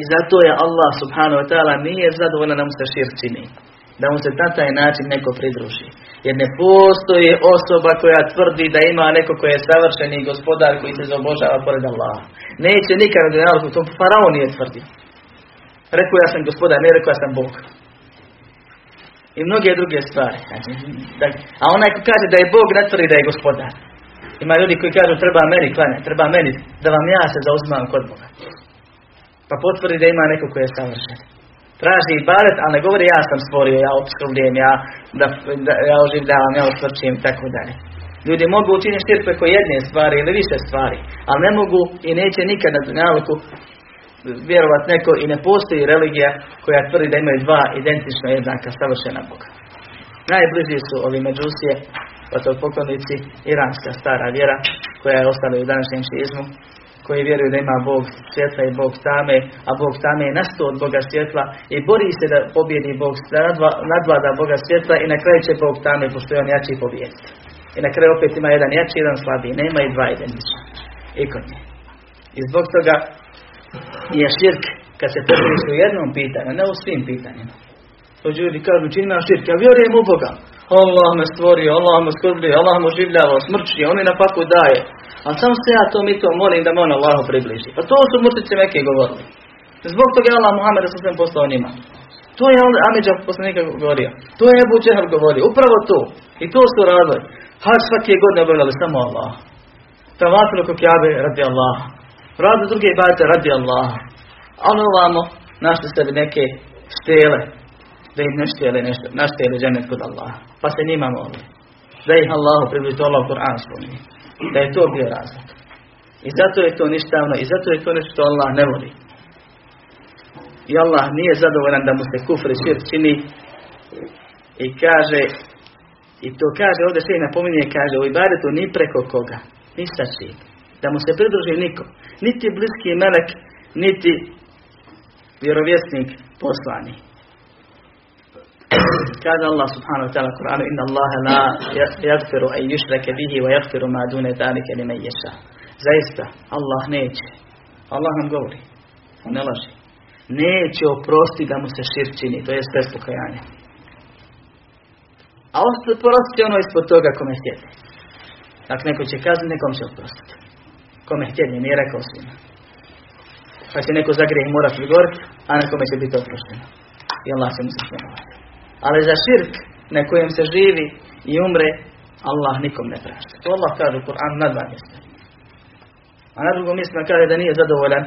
I zato je Allah subhanahu wa ta'ala nije zadovoljan da mu se šir čini. Da mu se na taj način neko pridruži. Jer ne postoji osoba koja tvrdi da ima neko koji je savršeni gospodar koji se zaobožava pored Allaha. Neće nikad da to faraon nije tvrdi. Rekao ja sam gospodar, ne rekao ja sam Bog. I mnoge druge stvari. Znači, a onaj ko kaže da je Bog, ne tvrdi da je gospodar. Ima ljudi koji kažu treba meni klanjati, treba meni da vam ja se zauzmam kod Boga. Pa potvrdi da ima neko koji je savršen. Traži ibadet, ali ne govori ja sam stvorio, ja obskrbljujem, ja, da, da, ja oživljavam, ja utvrčujem, tako dalje. Ljudi mogu učiniti širk preko jedne stvari ili više stvari, ali ne mogu i neće nikad na dunjaluku vjerovat neko i ne postoji religija koja tvrdi da imaju dva identično jednaka savršena Boga. Najbliži su ovi međusije, pa to poklonici, iranska stara vjera, koja je ostala u današnjem šizmu, koji vjeruju da ima Bog svjetla i Bog tame, a Bog tame je nastao od Boga svjetla i bori se da pobjedi Bog, da nadvlada Boga svjetla i na kraju će Bog tame, pošto on jači pobjediti. I na kraju opet ima jedan jači, jedan slabiji, nema i dva identična. I kod nje. I zbog toga je širk kad se pogreši u jednom pitanju, ne u svim pitanjima. To ljudi kažu, čini nam širk, ja vjerujem u Boga. Allah me stvorio, Allah me skrbio, Allah me življava, smrči, on je na paku daje. A samo se ja to mi to molim da me on Allahu približi. Pa to su mučice Mekke govorili. Zbog toga je Allah Muhammed sa svem poslao njima. To je Amidža poslanika govorio. To je Ebu Džehar govorio. Upravo to. I to su radili. Hač svake godine obavljali samo Allah. Tavatul oko Kjabe radi Allah. Radi druge ibadete radi Allah. A ono ovamo našli sebi neke štele. Da im ne štele nešto. Naštele dženet kod Allah. Pa se njima moli. Da ih Allahu približi Allah Kur'an spominje da je to bio razlog. I zato je to ništavno i zato je to nešto što Allah ne voli. I Allah nije zadovoljan da mu se kufr i širk čini i kaže i to kaže ovdje sve napominje kaže u ibadetu ni preko koga ni sa da mu se pridruži niko niti bliski melek niti vjerovjesnik poslani Kaže Allah subhanahu wa ta'ala Kur'anu Inna Allahe la yagfiru an yushrake bihi wa yagfiru ma dune dhalike limen yasha. Zaista, Allah neće. Allah nam govori. On ne laži. Neće oprosti da mu se šir čini. To je bez pokajanja. A oprosti ono ispod toga kome htjeti. Dakle, neko će kazniti, nekom će oprostiti. Kome htjeti, nije rekao svima. Pa će neko zagrijeh morat prigoriti, a nekome će biti oprošteno. I Allah će mu se smijenovati. Ali za širk na kojem se živi i umre, Allah nikom ne prašta. To Allah kaže u Kur'an na dva mjesta. A na drugom mjestu kaže da nije zadovoljan.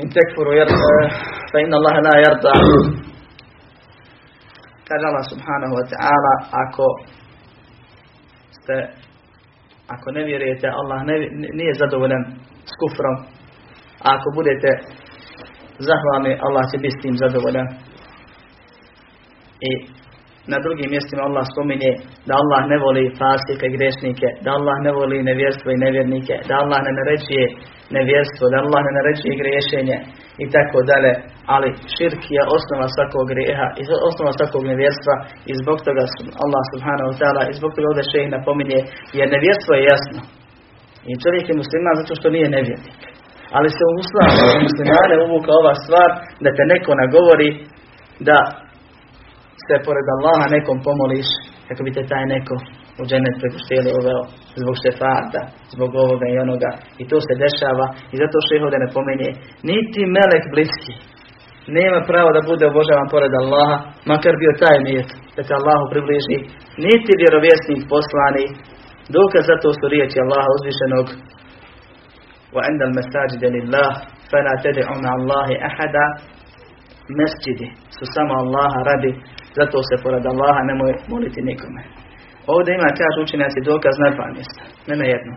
In tekfuru jer, fa inna Allah la jarda. Kaže Allah subhanahu wa ta'ala, ako ste, ako ne vjerujete, Allah ne, nije zadovoljan s kufrom. A ako budete zahvalni, Allah će biti s tim zadovoljan. I na drugim mjestima Allah spominje da Allah ne voli fasike i grešnike, da Allah ne voli nevjerstvo i nevjernike, da Allah ne naređuje nevjerstvo, da Allah ne naređuje griješenje i tako dalje. Ali širk je osnova svakog grijeha i osnova svakog nevjerstva i zbog toga Allah subhanahu wa ta'ala i zbog toga ovdje šehi napominje jer nevjerstvo je jasno. I čovjek je musliman zato što nije nevjernik. Ali se u muslimane uvuka ova stvar da te neko nagovori da se pored Allaha nekom pomoliš, kako bi te taj neko u dženet preko štijeli uveo zbog šefata, zbog ovoga i onoga. I to se dešava i zato što ovdje ne pomenje. Niti melek bliski nema pravo da bude obožavan pored Allaha, makar bio taj nijet da se Allahu približi, niti vjerovjesnik poslani, dokaz za to su riječi Allaha uzvišenog وعند المساجد لله فلا تدعوا مع الله أحدا mesđidi su samo Allaha radi zato se pored Allaha nemoj moliti nikome. Ovdje ima, kaže učenjaci, dokaz na dva mjesta, ne na jedno.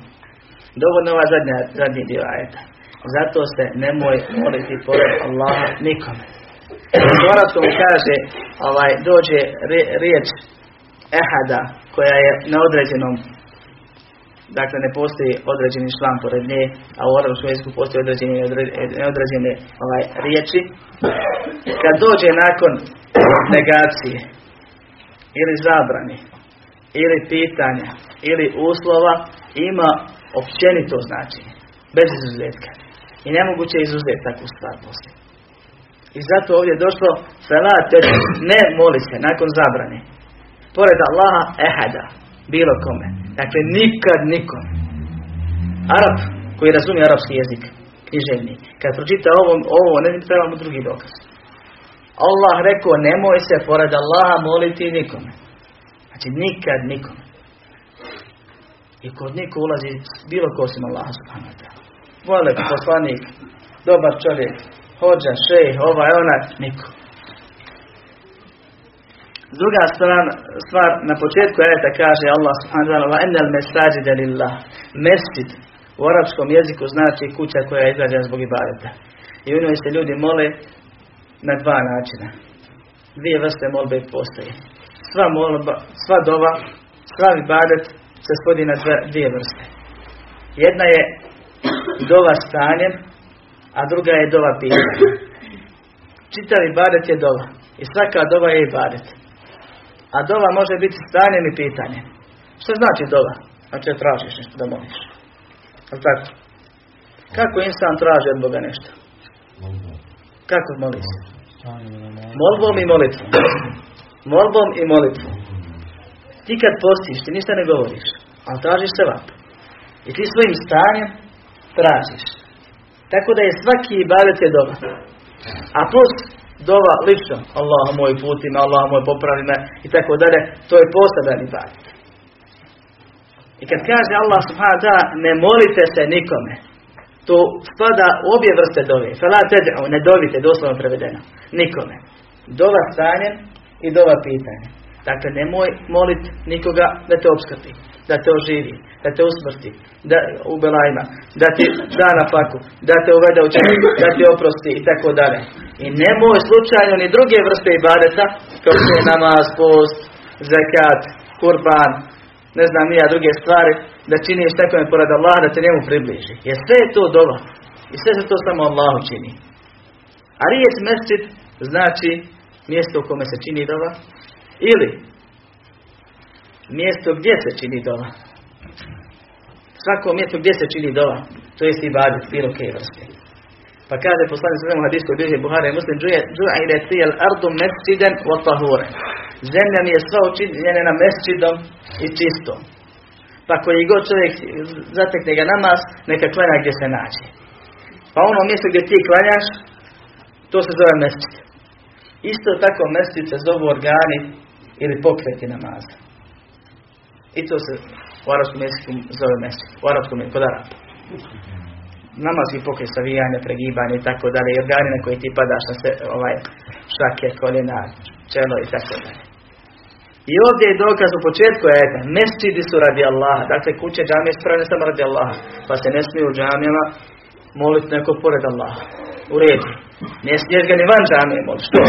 Dovoljno ovaj zadnja, zadnji dio ajeta. Zato se nemoj moliti pored Allaha nikome. U arabskom kaže, ovaj, dođe riječ ehada, koja je na određenom dakle ne postoji određeni član pored nje, a u arabskom jeziku postoji određene, određene ovaj, riječi. Kad dođe nakon negacije ili zabrani ili pitanja ili uslova ima općenito značenje bez izuzetka. I nemoguće izuzeti takvu stvar poslije. I zato ovdje došlo felate ne moli se nakon zabrane pored Allaha ehada bilo kome. Dakle nikad nikom. Arab koji razumije arapski jezik književni kad pročita ovo, ovo ne trebamo drugi dokaz. Allah rekao nemoj se pored Allaha moliti nikome. Znači nikad nikome. I kod niko ulazi bilo ko osim Allaha subhanahu wa ta'ala. Vole poslanik, dobar čovjek, hođa, šej, ovaj, onaj, niko. Druga stvar, stvar na početku ajeta kaže Allah subhanahu wa ta'ala enel mesajide lillah. Mesjid u arapskom jeziku znači kuća koja je izrađena zbog ibadeta. I u njoj se ljudi mole na dva načina. Dvije vrste molbe postoje. Sva molba, sva dova, sva ibadet se spodi na dvije vrste. Jedna je dova stanjem, a druga je dova pitanja. Čitav ibadet je dova. I svaka dova je ibadet. A dova može biti stanjem i pitanjem. Što znači dova? Znači tražiš nešto da moliš. Ali tako? Kako insan traži od Boga nešto? Kako moliš? Molbom i molitvom. Molbom i molitvom. Ti kad postiš, ti ništa ne govoriš, ali tražiš se vap. I ti svojim stanjem tražiš. Tako da je svaki ibadet je dobar. A plus dova lično, Allah moj putima, Allah moj popravi me i tako dalje, to je poseban ibadet. I kad kaže Allah subhanahu ta'ala, ne molite se nikome, to spada u obje vrste dove. Fala ne dovite, doslovno prevedeno. Nikome. Dova stanjem i dova pitanje. Dakle, nemoj molit nikoga da te obskrbi, da te oživi, da te usmrti, da u belajima, da ti da na paku, da te uvede u čemu, da ti oprosti i tako dalje. I nemoj slučajno ni druge vrste ibadeta, kao što je namaz, post, zekat, kurban, ne znam nija druge stvari, da činiš nekome pored Allah da te njemu približi. Jer sve je to dova. I sve se to samo Allahu čini. A riječ mesčit znači mjesto u kome se čini dova ili mjesto gdje se čini dova. Svako mjesto gdje se čini dova, to jest ibadet bilo koje vrste. Pa kaže poslanik sallallahu alejhi ve sellem Buhari i Muslim ju'ila tijal ardu mesjidan wa tahura. Zemlja mi je sva učinjena na mesjidom i čistom. Pa koji god čovjek zatekne ga namaz, neka klanja gdje se nađe. Pa ono mjesto gdje ti klanjaš, to se zove mesjid. Isto tako mesjid se zovu organi ili pokreti namaza. I to se u arabskom jeziku zove mesjid. U arabskom jeziku, kod Araba. Namazki pokret savijanja, pregibanja i tako dalje. I organi na koji ti padaš na se, ovaj, šake, koljena, čelo i tako dalje. I ovdje je dokaz u početku ajeta, mesčidi su radi Allaha, dakle kuće džamije spravne samo radi Allaha, pa se ne smije u džamijama moliti neko pored Allaha. U redu. Ne smiješ ga ni van džamije moliti. Što?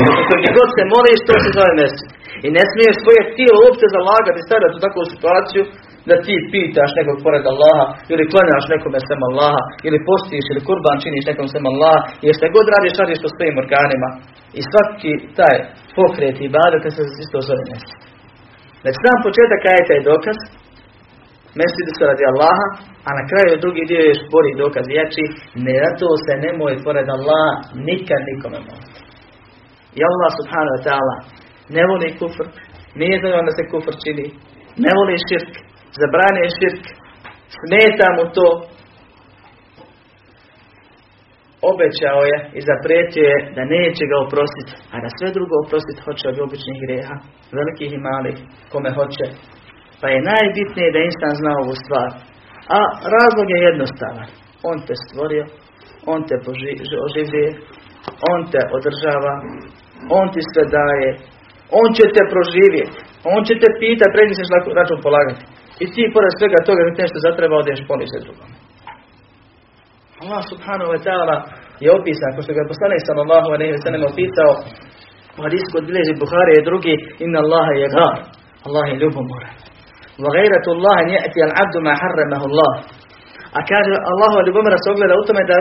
God se moliš, to se zove mesčid. I ne smiješ svoje tijelo uopće zalagati, stavljati u takvu situaciju da ti pitaš nekog pored Allaha, ili klanjaš nekome sem Allaha, ili postiš, ili kurban činiš nekom sem Allaha, jer šta god radiš, radiš to svojim organima. I svaki taj pokret i badate se isto zove mesčid. Znači sam početak ajeta je dokaz, mesjid su radi Allaha, a na kraju drugi dio je spori dokaz jači, ne zato se nemoj pored Allaha nikad nikome moliti. I Allah subhanahu wa ta'ala ne voli kufr, nije za da se kufr čini, ne voli širk, zabranije širk, smeta mu to, obećao je i zaprijetio je da neće ga oprostiti, a da sve drugo oprostiti hoće od običnih greha, velikih i malih, kome hoće. Pa je najbitnije da insan zna ovu stvar. A razlog je jednostavan. On te stvorio, on te oživljuje, on te održava, on ti sve daje, on će te proživjeti, on će te pitati, predi se račun polagati. I ti pored svega toga da nešto zatreba odeš poniže drugom. Allah subhanahu wa ta'ala je opisan, ko što ga poslanik sallallahu alaihi wa sallam opisao u kod bilježi Buhari je drugi inna Allaha je gar, Allah je ljubomoran. Gajratu Allah ni'ati al abdu ma harramahu Allah. A kaže Allahu ljubomora se ogleda u tome da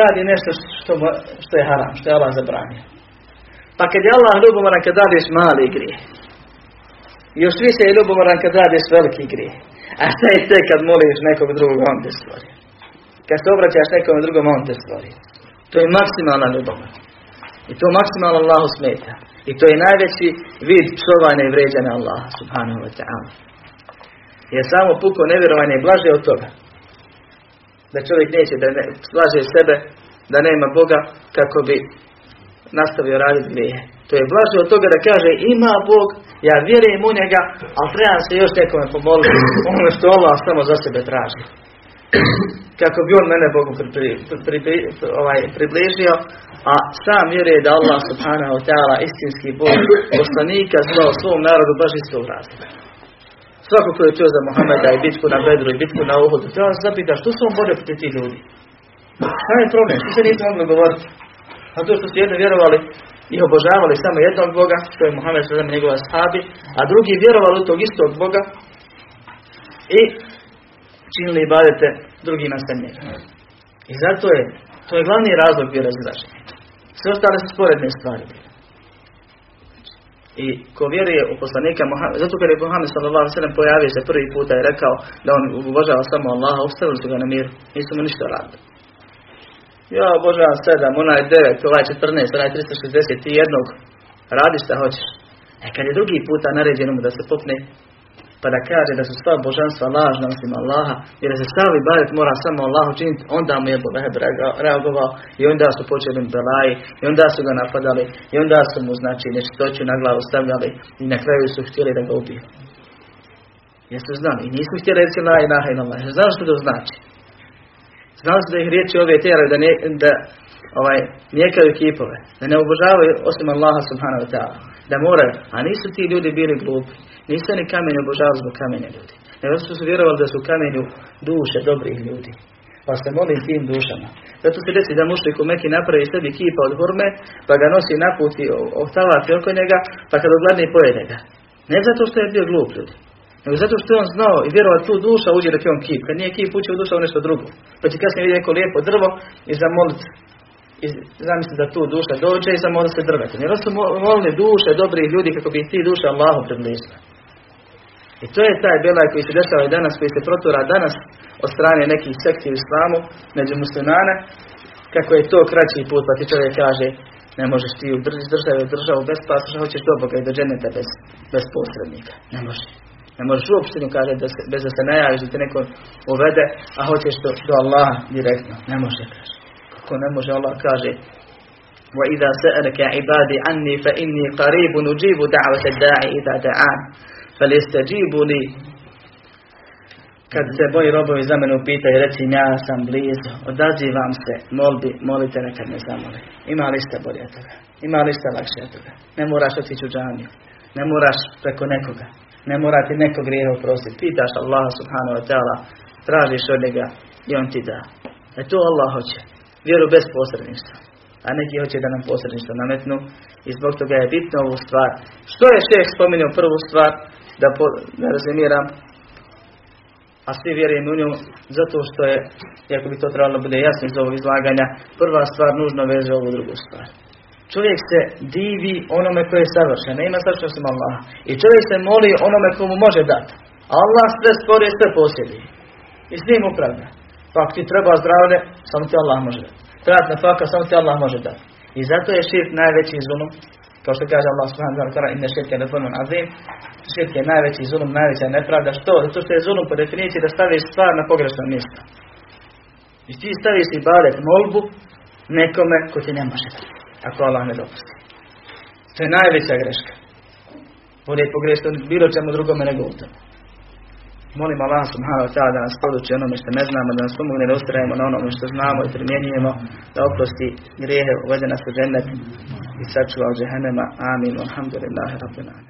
radi nešto što, što je haram, što je Allah zabranio. Pa kad je Allah ljubomoran kad radiš mali grije, još više je ljubomoran kad radiš veliki grije. A šta je te kad moliš nekog drugog, on te stvori. Kad se obraćaš nekom drugom, on te stvori. To je maksimalna ljubav. I to maksimalno Allahu smeta. I to je najveći vid psovanja i vređanja Allaha, subhanahu wa ta'ala. Jer samo puko nevjerovanje je blaže od toga. Da čovjek neće da ne, slaže sebe, da nema Boga, kako bi nastavio raditi grije. To je blaže od toga da kaže ima Bog, ja vjerujem u njega, ali trebam se još nekome pomoliti ono što Allah samo za sebe traži. kako bi on mene Bogu ovaj, približio, a sam vjeruje da Allah subhanahu wa ta'ala istinski Bog poslanika zvao svom narodu baš iz tog razloga. Svako ko je čuo za Muhammeda i bitku na Bedru i bitku na Uhudu, treba se zapita što su on borio protiv tih ljudi. Kaj je problem? Što se nisu mogli govoriti? A to što su jedni vjerovali i obožavali samo jednog Boga, što je Muhammed sada njegova sahabi, a drugi vjerovali u tog istog Boga i činili badete drugi na njega. I zato je, to je glavni razlog bio. Sve ostale su sporedne stvari. I ko vjeruje u poslanika Muhammed, zato kad je Muhammed sallallahu pojavio se prvi puta i rekao da on obožava samo Allaha, ostavili su ga na miru, nisu mu ništa radili. Ja obožavam sedam, onaj devet, ovaj četrnaest, onaj 360 i jednog, radi šta hoćeš. E kad je drugi puta naređeno mu da se popne, pa da kaže da su sva božanstva lažna osim Allaha, jer da se stavi baret mora samo Allahu činiti, onda mu je Leheb reagovao i onda su počeli belaji i onda su ga napadali i onda su mu znači nečistoću na glavu stavljali i na kraju su htjeli da ga ubiju. Jesu znali i nisu htjeli reći la ilaha illallah. Znali što to znači? Znali su da ih riječi ove tjeraju da, ne, da ovaj, nijekaju kipove, da ne obožavaju osim Allaha subhanahu wa ta'ala, da moraju, a nisu ti ljudi bili glupi, nisu ni kamenje obožavali zbog kamenja ljudi, nego su vjerovali da su kamenju duše dobrih ljudi, pa se molim tim dušama. Zato se desi da mušlik u Meki napravi sebi kipa od hurme, pa ga nosi na put i ohtavati oko njega, pa kad ogladni pojede ga. Ne zato što je bio glup ljudi, nego zato što je on znao i vjerovao tu duša uđe da je on kip. Kad nije kip uđe u duša u nešto drugo. Pa će kasnije vidjeti neko lijepo drvo i zamoliti i zamisli da tu duša dođe i zamoli se drvetom. Jer su molili duše dobrih ljudi kako bi ti duša Allahu približila. I to je taj belaj koji se dešava i danas, koji se protura danas od strane nekih sekti u islamu, među muslimane, kako je to kraći put, pa ti čovjek kaže, ne možeš ti u državi državu bez pasoša, hoćeš do Boga i do dženeta bez, bez posrednika. Ne može. Ne možeš uopšte kaže da se, bez da se najaviš da te neko uvede, a hoćeš do, do Allaha direktno. Ne može, kaže. Kako ne može, Allah kaže وَإِذَا سَأَلَكَ عِبَادِ عَنِّي فَإِنِّي قَرِيبٌ نُجِيبُ دَعْوَةَ الدَّاعِ إِذَا دَعَانِ Fel jeste džibuli, kad se boji robovi za mene upitaju, reci im ja sam blizu, odazivam se, molbi, molite nekad me zamoli. Ima li ste bolje toga? Ima li ste lakše toga? Ne moraš otići u džaniju, ne moraš preko nekoga, ne mora ti nekog grijeha oprostiti. Pitaš Allah subhanahu wa ta'ala, tražiš od njega i on ti da. E to Allah hoće, vjeru bez posredništva. A neki hoće da nam posredništvo nametnu i zbog toga je bitno ovu stvar. Što je šeh spominio prvu stvar? Da, po, da rezimiram, a svi vjerujem u nju zato što je, iako bi to trebalo bude jasno iz ovog izlaganja, prva stvar nužno veže ovu drugu stvar. Čovjek se divi onome koji je savršen, ne ima savršen osim Allaha. I čovjek se moli onome komu može dati. Allah sve stvori, sve posjedi. I s njim upravlja. Pa ako ti treba zdravlje, samo ti Allah može dati. Treba na faka, samo ti Allah može dati. I zato je širk najveći zulum, kao što kaže Allah subhanahu wa ta'ala, inne širke neformun azim, širk je najveći zulum, najveća nepravda. Što? Zato što je zulum po definiciji da staviš stvar na pogrešno mjesto. I ti staviš i badet molbu nekome ko ti ne može ako Allah ne dopusti. To je najveća greška. Bolje pogrešiti bilo čemu drugome nego u tome. Molim Allah subhanahu wa ta'ala da nas poduči onome što ne znamo, da nas pomogne da ustrajemo na onome što znamo i primjenjujemo, da oprosti grijehe, uvede nas u džennet i sačuva od džehennema. Amin. Alhamdulillahi rabbil